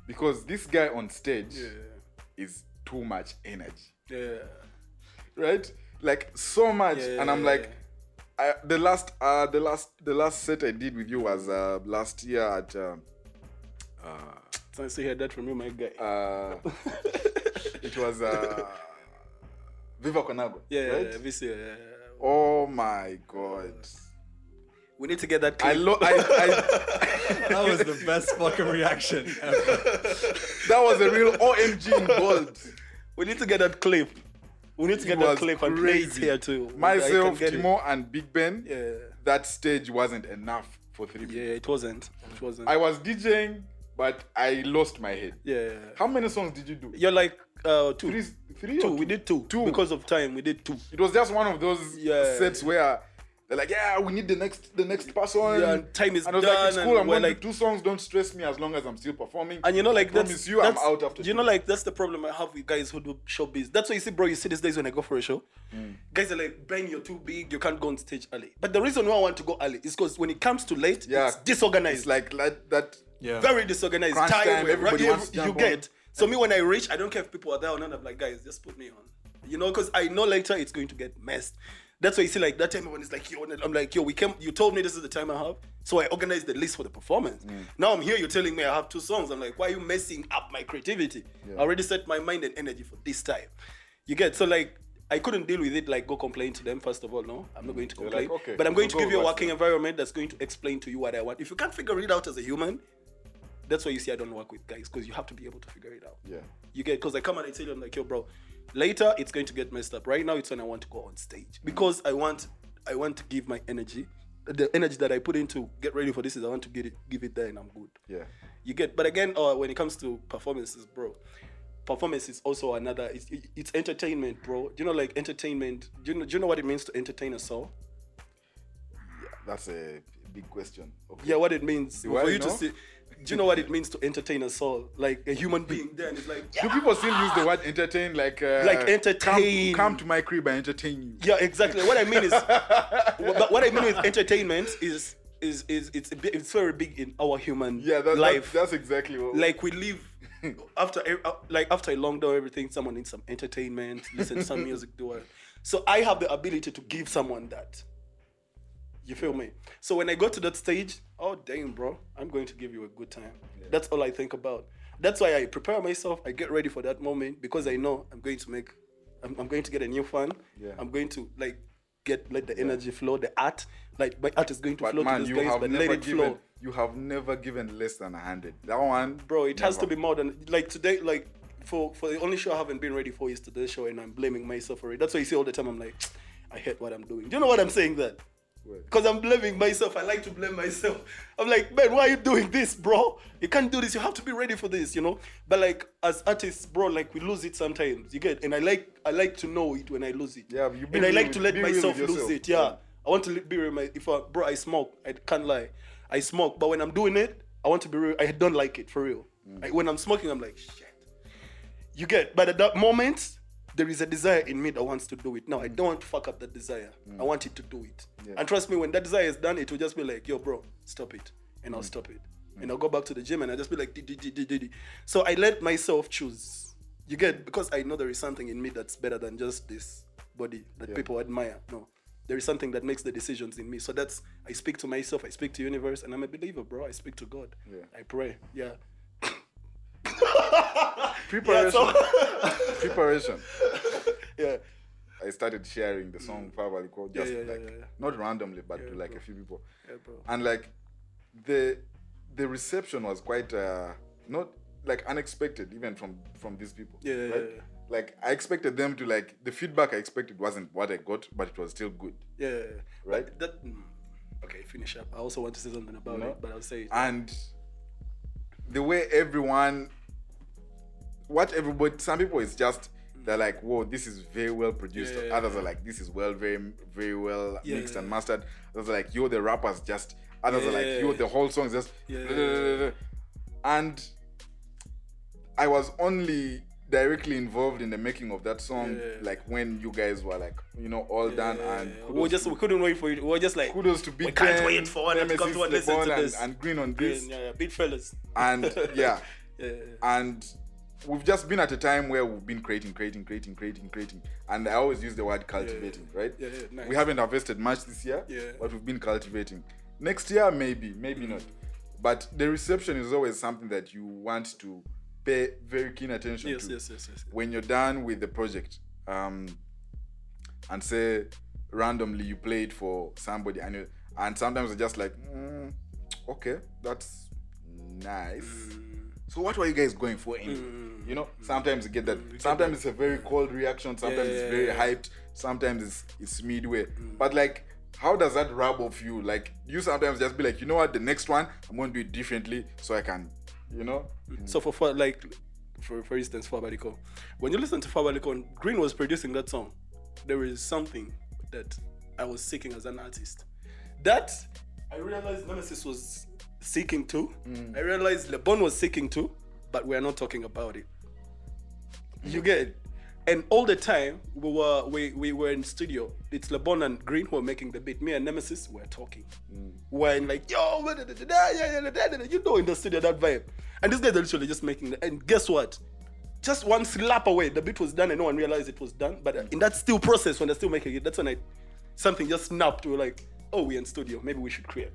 Because this guy on stage is too much energy, Yeah. right? Like so much, and I'm like, I, the last, uh, the last, the last set I did with you was uh, last year at, uh, uh So I see hear that from you, my guy. uh, it was uh, Viva Conagua, yeah, right? yeah, this year, yeah. Oh my god, We need to get that Clip. I, clip. lo- I, I That was the best fucking reaction ever. that was a real OMG in gold. we need to get that clip. We need to get It that was clip and play it crazy. here too. I Myself, can get it. Timo, and Byg Ben. Yeah. That stage wasn't enough for three people. Yeah, it wasn't. It wasn't. I was DJing, but I lost my head. yeah. How many songs did you do? You're like uh two. Three, three two. or We did two. Two. Because of time, we did two. It was just one of those Yeah. sets where they're like, yeah, we need the next the next person. Yeah, and time is and I was like, it's done, cool. and I'm going like- to do two songs. Don't stress me as long as I'm still performing. And you know, like I that's, promise you, I'm out after. You two know, like that's the problem I have with guys who do showbiz. That's why you see, bro. You see these days when I go for a show, Mm. guys are like, "Ben, you're too big. You can't go on stage early." But the reason why I want to go early is because when it comes to late, Yeah. it's disorganized. it's like that. that Yeah. very disorganized. Crunch time, time, everybody you, wants to you jump get. So me, when I reach, I don't care if people are there or not. I'm like, guys, just put me on. You know, because I know later it's going to get messed. That's why you see, like that time when it's like, yo, I'm like, yo, we came. You told me this is the time I have, so I organized the list for the performance. Mm. Now I'm here. You're telling me I have two songs. I'm like, why are you messing up my creativity? I already set my mind and energy for this time. You get so like. I couldn't deal with it like go complain to them first of all. No, I'm not going to complain. like, okay, but I'm going to give you a working environment that's going to explain to you what I want. If you can't figure it out as a human, that's why you see I don't work with guys because you have to be able to figure it out. Yeah. You get because I come and I tell you I'm like, yo, bro, later it's going to get messed up. Right now it's when I want to go on stage because I want I want to give my energy, the energy that I put into get ready for this is I want to get it, give it there, and I'm good. Yeah. You get, but again, uh, when it comes to performances, bro, performance is also another. It's, it's entertainment, bro. Do you know like entertainment? Do you know, do you know what it means to entertain a soul? Yeah, That's a big question. Okay. Yeah, what it means for you to see. Do you know what it means to entertain a soul? Like a human being there, and it's like, Do people still use the word entertain like uh, Like entertain. Come, come to my crib and entertain you. Yeah, exactly. What I mean is, what, what I mean with entertainment is is is it's a bit, it's very big in our human Yeah, that, life. That, that's exactly what. like we live after uh, like after a long day, everything. Someone needs some entertainment, listen to some music, do it. So I have the ability to give someone that. You feel me? So when I go to that stage, oh damn, bro, I'm going to give you a good time. That's all I think about. That's why I prepare myself. I get ready for that moment because I know I'm going to make, I'm, I'm going to get a new fan. Yeah. I'm going to like get let the energy flow, the art, like my art is going to but flow man, to these you guys, have but never let it given. flow You have never given less than a hundred. That one, bro it has to be more than like today like for for the only show i haven't been ready for is today's show and i'm blaming myself for it that's why you see all the time i'm like i hate what i'm doing do you know what i'm saying that. Because i'm blaming myself i like to blame myself i'm like man why are you doing this bro you can't do this you have to be ready for this you know but like as artists bro like we lose it sometimes you get and i like i like to know it when i lose it Yeah, you and i like with- to let be real with myself lose it yeah Yeah. I want to be real. My, if I, bro, I smoke. I can't lie. I smoke, but when I'm doing it, I want to be real. I don't like it for real. Mm. I- when I'm smoking, I'm like, shit. You get, but at that moment, there is a desire in me that wants to do it. Now, I don't want to fuck up that desire. I want it to do it. Mm. Yeah. And trust me, when that desire is done, it will just be like, yo, bro, stop it. And Mm. I'll stop it. And I'll go back to the gym and I'll just be like, so I let myself choose. You get, because I know there is something in me that's better than just this body that Yeah. people admire. No. There is something that makes the decisions in me. So that's I speak to myself, I speak to universe, and I'm a believer, bro. I speak to God. Yeah. I pray. Yeah. preparation. Yeah, preparation. yeah. I started sharing the song Power called just yeah, yeah, like yeah, not randomly, but to like bro. a few people. And like the the reception was quite uh not like unexpected even from from these people Yeah, right? yeah, like i expected them to like the feedback i expected wasn't what i got but it was still good Yeah. Right? But That, mm, okay, finish up. I also want to say something about know? it, but I'll say it. and the way everyone what everybody some people is just they're like whoa this is very well produced. Yeah, others yeah. are like this is well very very well Yeah, mixed and mastered. Others are like yo the rappers just others are like yo the whole song is just and i was only directly involved in the making of that song like when you guys were like you know all done and we were just we couldn't wait for you. We were just like kudos to Big we can't Ben, wait for one to come to and listen to this. and green on this. yeah, yeah, big fellas. and yeah, and we've just been at a time where we've been creating creating creating creating creating and i always use the word cultivating right Yeah, yeah, nice. we haven't harvested much this year Yeah. but we've been cultivating next year maybe maybe not but the reception is always something that you want to pay very keen attention yes, to yes, yes, yes. when you're done with the project um and say randomly you play it for somebody and you and sometimes they're just like, mm, okay, that's nice. Mm. So what were you guys going for? Anyway? You know, sometimes you get that. Sometimes it's a very cold reaction. Sometimes it's very Mm. Hyped. Sometimes it's it's midway. Mm. But like, how does that rub off you? Like, you sometimes just be like, you know what, the next one I'm going to do it differently so I can, you know. So for, for like, for for instance, Fabaliko, when you listen to Fabaliko, and Green was producing that song, there is something that I was seeking as an artist. That I realized Nemesis was seeking too. Mm. I realized LeBon was seeking to, but we're not talking about it. You get it? And all the time we were we, we were in studio. It's LeBon and Green who are making the beat. Me and Nemesis were talking. Mm. We're in like, yo, you know in the studio that vibe. And this guys are literally just making the and guess what? Just one slap away, the beat was done and no one realized it was done. But in that still process when they're still making it, that's when I something just snapped. We were like, oh, we're in studio, maybe we should create.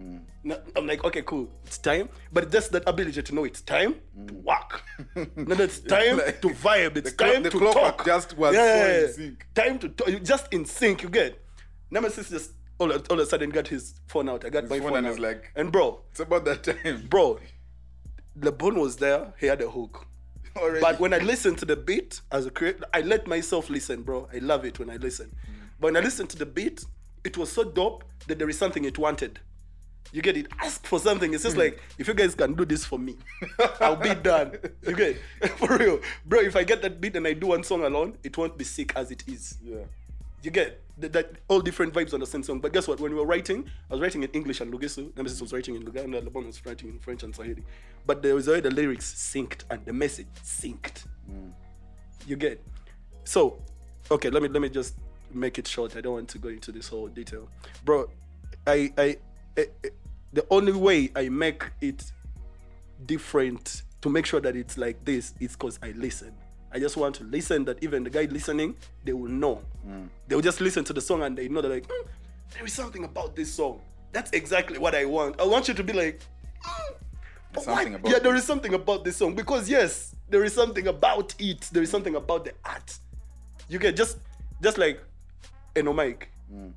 Mm. No, I'm like, okay, cool, it's time. But just that ability to know it's time to mm. work. no, it's time Like, to vibe. It's the time the to clock talk. just was so in sync. Time to talk. You just in sync. You get. Nemesis just all, all of a sudden got his phone out. I got my phone phone, and out. like- and bro, It's about that time. bro, LeBon was there. He had a hook. Already. But when I listen to the beat as a creator, I let myself listen, bro. I love it when I listen. Mm. But when I listen to the beat, it was so dope that there is something it wanted. You get it? Ask for something. It's just hmm. like, if you guys can do this for me, I'll be done. You get it? For real. Bro, if I get that beat and I do one song alone, it won't be sick as it is. yeah. You get that, that all different vibes on the same song. But guess what? When we were writing, I was writing in English and Lugisu. Nemesis was writing in Luganda. Lebon was writing in French and Swahili. But there was already the lyrics synced and the message synced. Hmm. You get. So, okay, let me let me just make it short. I don't want to go into this whole detail, bro. I I, I, I the only way I make it different to make sure that it's like this is because I listen. I just want to listen that even the guy listening, they will know. They will just listen to the song and they know that like, "Hmm, there is something about this song. That's exactly what I want. I want you to be like, "Hmm, but Something about yeah, there is something about this song because yes, there is something about it. There is something about the art. You get just just like Mike, Mm.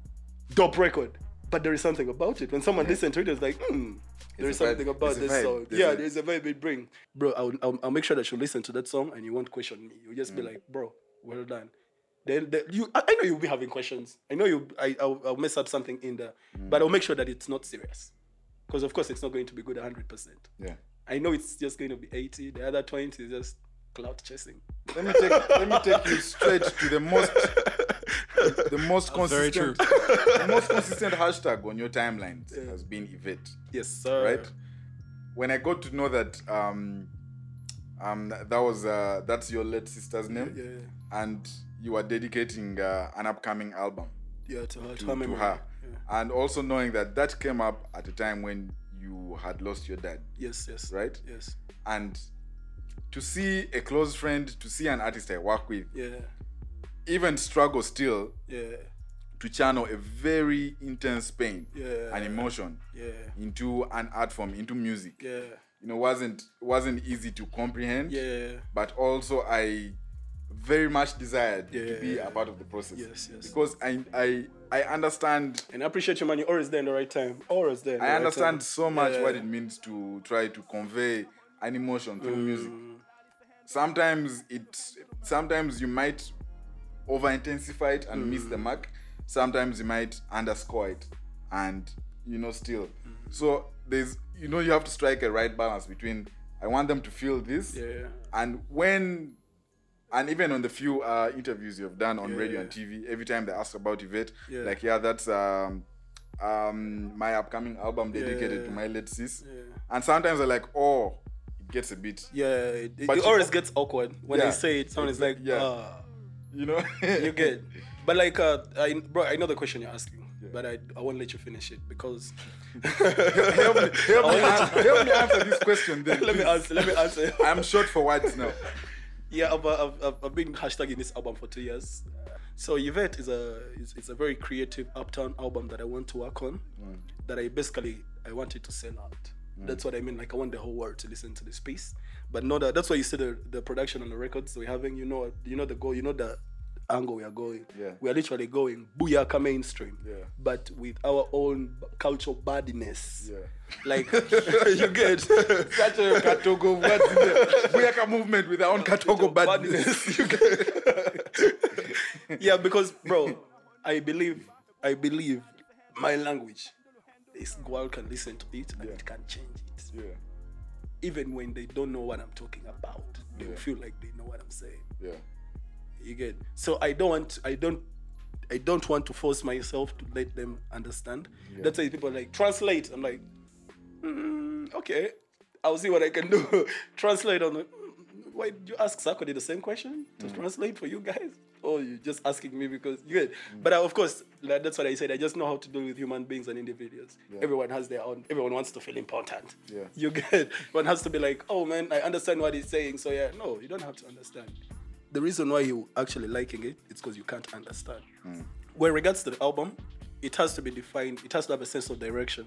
dope record, but there is something about it. When someone listens to it, it's like, hmm, there is a vibe. something about a this song. There's yeah, there's a vibe it bring, bro. I'll, I'll, I'll make sure that you listen to that song and you won't question me. You'll just Mm. be like, bro, well done. Then the, you, I, I know you'll be having questions. I know you. I, I'll, I'll mess up something in there, Mm. but I'll make sure that it's not serious, because of course it's not going to be good hundred percent. Yeah. I know it's just going to be 80. The other 20 is just cloud chasing. Let me take let me take you straight to the most the most Very true. consistent the most consistent hashtag on your timelines has been Yvette. Yes, sir. Right? When I got to know that um um that was uh that's your late sister's name Yeah. and you are dedicating uh, an upcoming album Yeah, to her. To, to, her to her. Yeah. And also knowing that that came up at a time when you had lost your dad, Yes, yes. right? Yes. And to see a close friend, to see an artist I work with, Yeah. Even struggle still Yeah. to channel a very intense pain Yeah. and emotion Yeah. into an art form, into music. Yeah. You know, wasn't wasn't easy to comprehend. Yeah. But also I very much desired to be a part of the process. Yes, yes. Because I I I understand And I appreciate you, man. You're always there in the right time. Always there. the I understand time. so much Yeah. what it means to try to convey an emotion through music. Mm. Sometimes it sometimes you might over intensify it and miss Mm. the mark. Sometimes you might underscore it and you know still. Mm. So there's you know you have to strike a right balance between I want them to feel this Yeah. and when and even on the few uh, interviews you've done on radio Yeah. and TV, every time they ask about Yvette, Yeah. like yeah, that's um, um, my upcoming album dedicated to my late sis. Yeah. And sometimes they're like, oh, it gets a bit, Yeah. It, it always gets awkward when. I say it. Someone is like, Yeah. ah. You know. you get. But like, uh, I, bro, I know the question you're asking, but I, I won't let you finish it because. help me, help me, an- help me answer this question. Then, let me answer. Let me answer. I'm short for words now. Yeah, I've, I've, I've, been hashtagging this album for two years. So Yvette is a is, is a very creative uptown album that I want to work on. That I basically I wanted to sell out. That's what I mean. Like I want the whole world to listen to this piece. But no, that. That's why you see the, the production on the records we're having. You know, you know the goal. You know the angle we are going. Yeah. We are literally going booyaka mainstream. Yeah. But with our own cultural badness. Yeah. Like you get Such a Katogo, the movement with our own Katogo badness. yeah, because bro, I believe I believe my language. This girl can listen to it and it can change it. yeah, Even when they don't know what I'm talking about, they Yeah. feel like they know what I'm saying. yeah, You get so I don't want I don't I don't want to force myself to let them understand. That's why people are like translate. I'm like, mm, okay, I'll see what I can do. translate on the. "Mm, Why did you ask Sakodi the same question to translate for you guys? Or you're just asking me because you get? Mm. But I, of course, like, that's what I said. I just know how to deal with human beings and individuals. Everyone has their own. Everyone wants to feel important. Yeah. You get? One has to be like, oh man, I understand what he's saying. So yeah, no, you don't have to understand the reason why you actually liking it, it is because you can't understand. Mm. When regards to the album, it has to be defined. It has to have a sense of direction.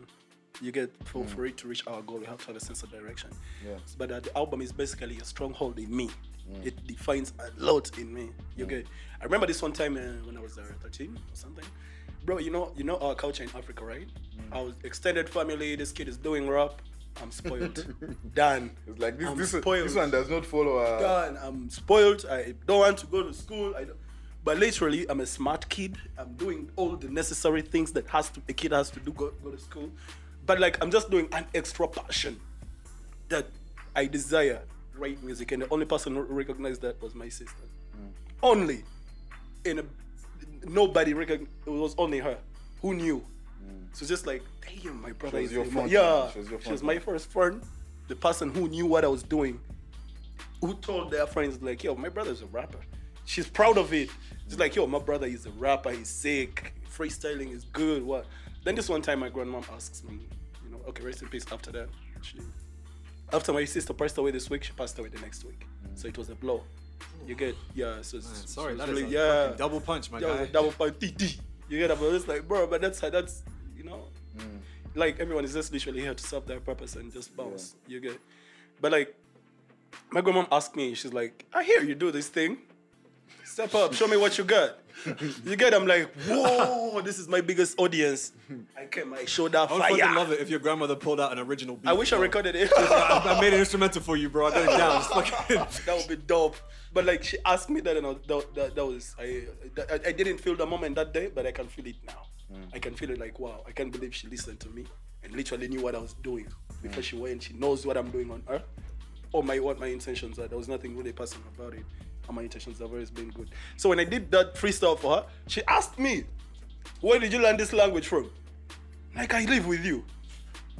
You get for, mm. for it to reach our goal, we have to have a sense of direction. Yeah. But uh, the album is basically a stronghold in me. It defines a lot in me. You get. I remember this one time uh, when I was uh, 13 or something. Bro, you know, you know our culture in Africa, right? Our extended family. This kid is doing rap. I'm spoiled. Done. It's like this. I'm This, spoiled. this one does not follow. Uh, God, I'm spoiled. I don't want to go to school. I don't. But literally, I'm a smart kid. I'm doing all the necessary things that has to a kid has to do go, go to school. But like, I'm just doing an extra passion that I desire write music, and the only person who recognized that was my sister. Mm. Only. In a nobody recognized. It was only her who knew. Mm. So just like, damn, my brother is your the- front yeah. She was your she was my first friend, the person who knew what I was doing who told their friends like, "Yo, my brother's a rapper." She's proud of it. She's like, "Yo, my brother is a rapper. He's sick. Freestyling is good." What? Then this one time, my grandmom asks me, you know, okay, rest in peace. After that, she, after my sister passed away this week, she passed away the next week. So it was a blow. You get, yeah. So it's, Sorry, is really, a yeah, double punch, my was guy. double punch. TT. You get that? But it's like, bro, but that's that's you know, mm. like everyone is just literally here to serve their purpose and just bounce. You get, but like, my grandmom asked me, she's like, I hear you do this thing. Step up, show me what you got. You get? I'm like, whoa, this is my biggest audience. I kept my shoulder I would fucking fire. love it if your grandmother pulled out an original beat. I wish I bro. recorded it. I, I made an instrumental for you, bro. I got it down. Just fucking. that would be dope. But like she asked me that, and I, that, that, that was I, I I didn't feel the moment that day, but I can feel it now. Hmm. I can feel it like wow, I can't believe she listened to me and literally knew what I was doing before hmm. she went. She knows what I'm doing on earth or my what my intentions are. There was nothing really personal about it, my intentions have always been good. So when I did that freestyle for her, she asked me, "Where did you learn this language from?" Like I live with you,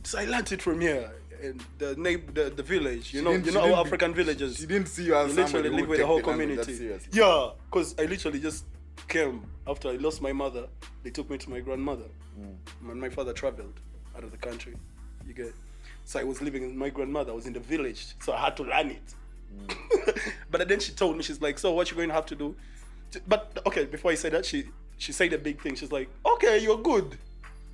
so I learned it from here. And the name, the, the village, you She know, you know our African villages. She didn't see you as You literally live with the whole community. Yeah, because I literally just came after I lost my mother. They took me to my grandmother. Mm. And my father traveled out of the country. You get. So I was living with my grandmother. I was in the village, so I had to learn it. Mm. but then she told me, she's like, "So what you going to have to do?" But okay, before I say that, she she said a big thing. She's like, "Okay, you're good,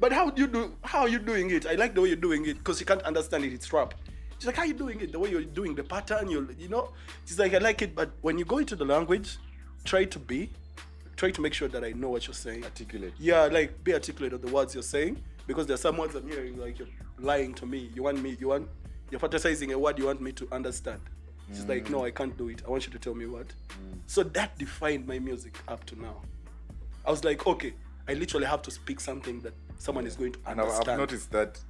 but how do you do? How are you doing it? I like the way you're doing it because you can't understand it. It's rap." She's like, "How you doing it? The way you're doing the pattern, you you know." She's like, "I like it, but when you go into the language, try to be, try to make sure that I know what you're saying. Articulate. Yeah, like be articulate of the words you're saying because there's some words I'm hearing like you're lying to me. You want me, you want, you're fantasizing a word you want me to understand. She's like, no, I can't do it. I want you to tell me what. So that defined my music up to now. I was like, okay, I literally have to speak something that someone is going to And understand. I've noticed that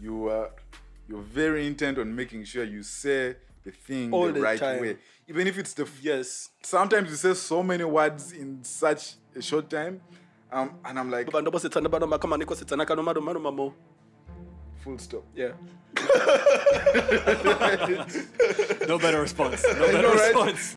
you are you're very intent on making sure you say the thing All the, the right time. way. Even if it's the f- yes. sometimes you say so many words in such a short time. Um, and I'm like, full stop. Yeah. No better response. No better know, right? response.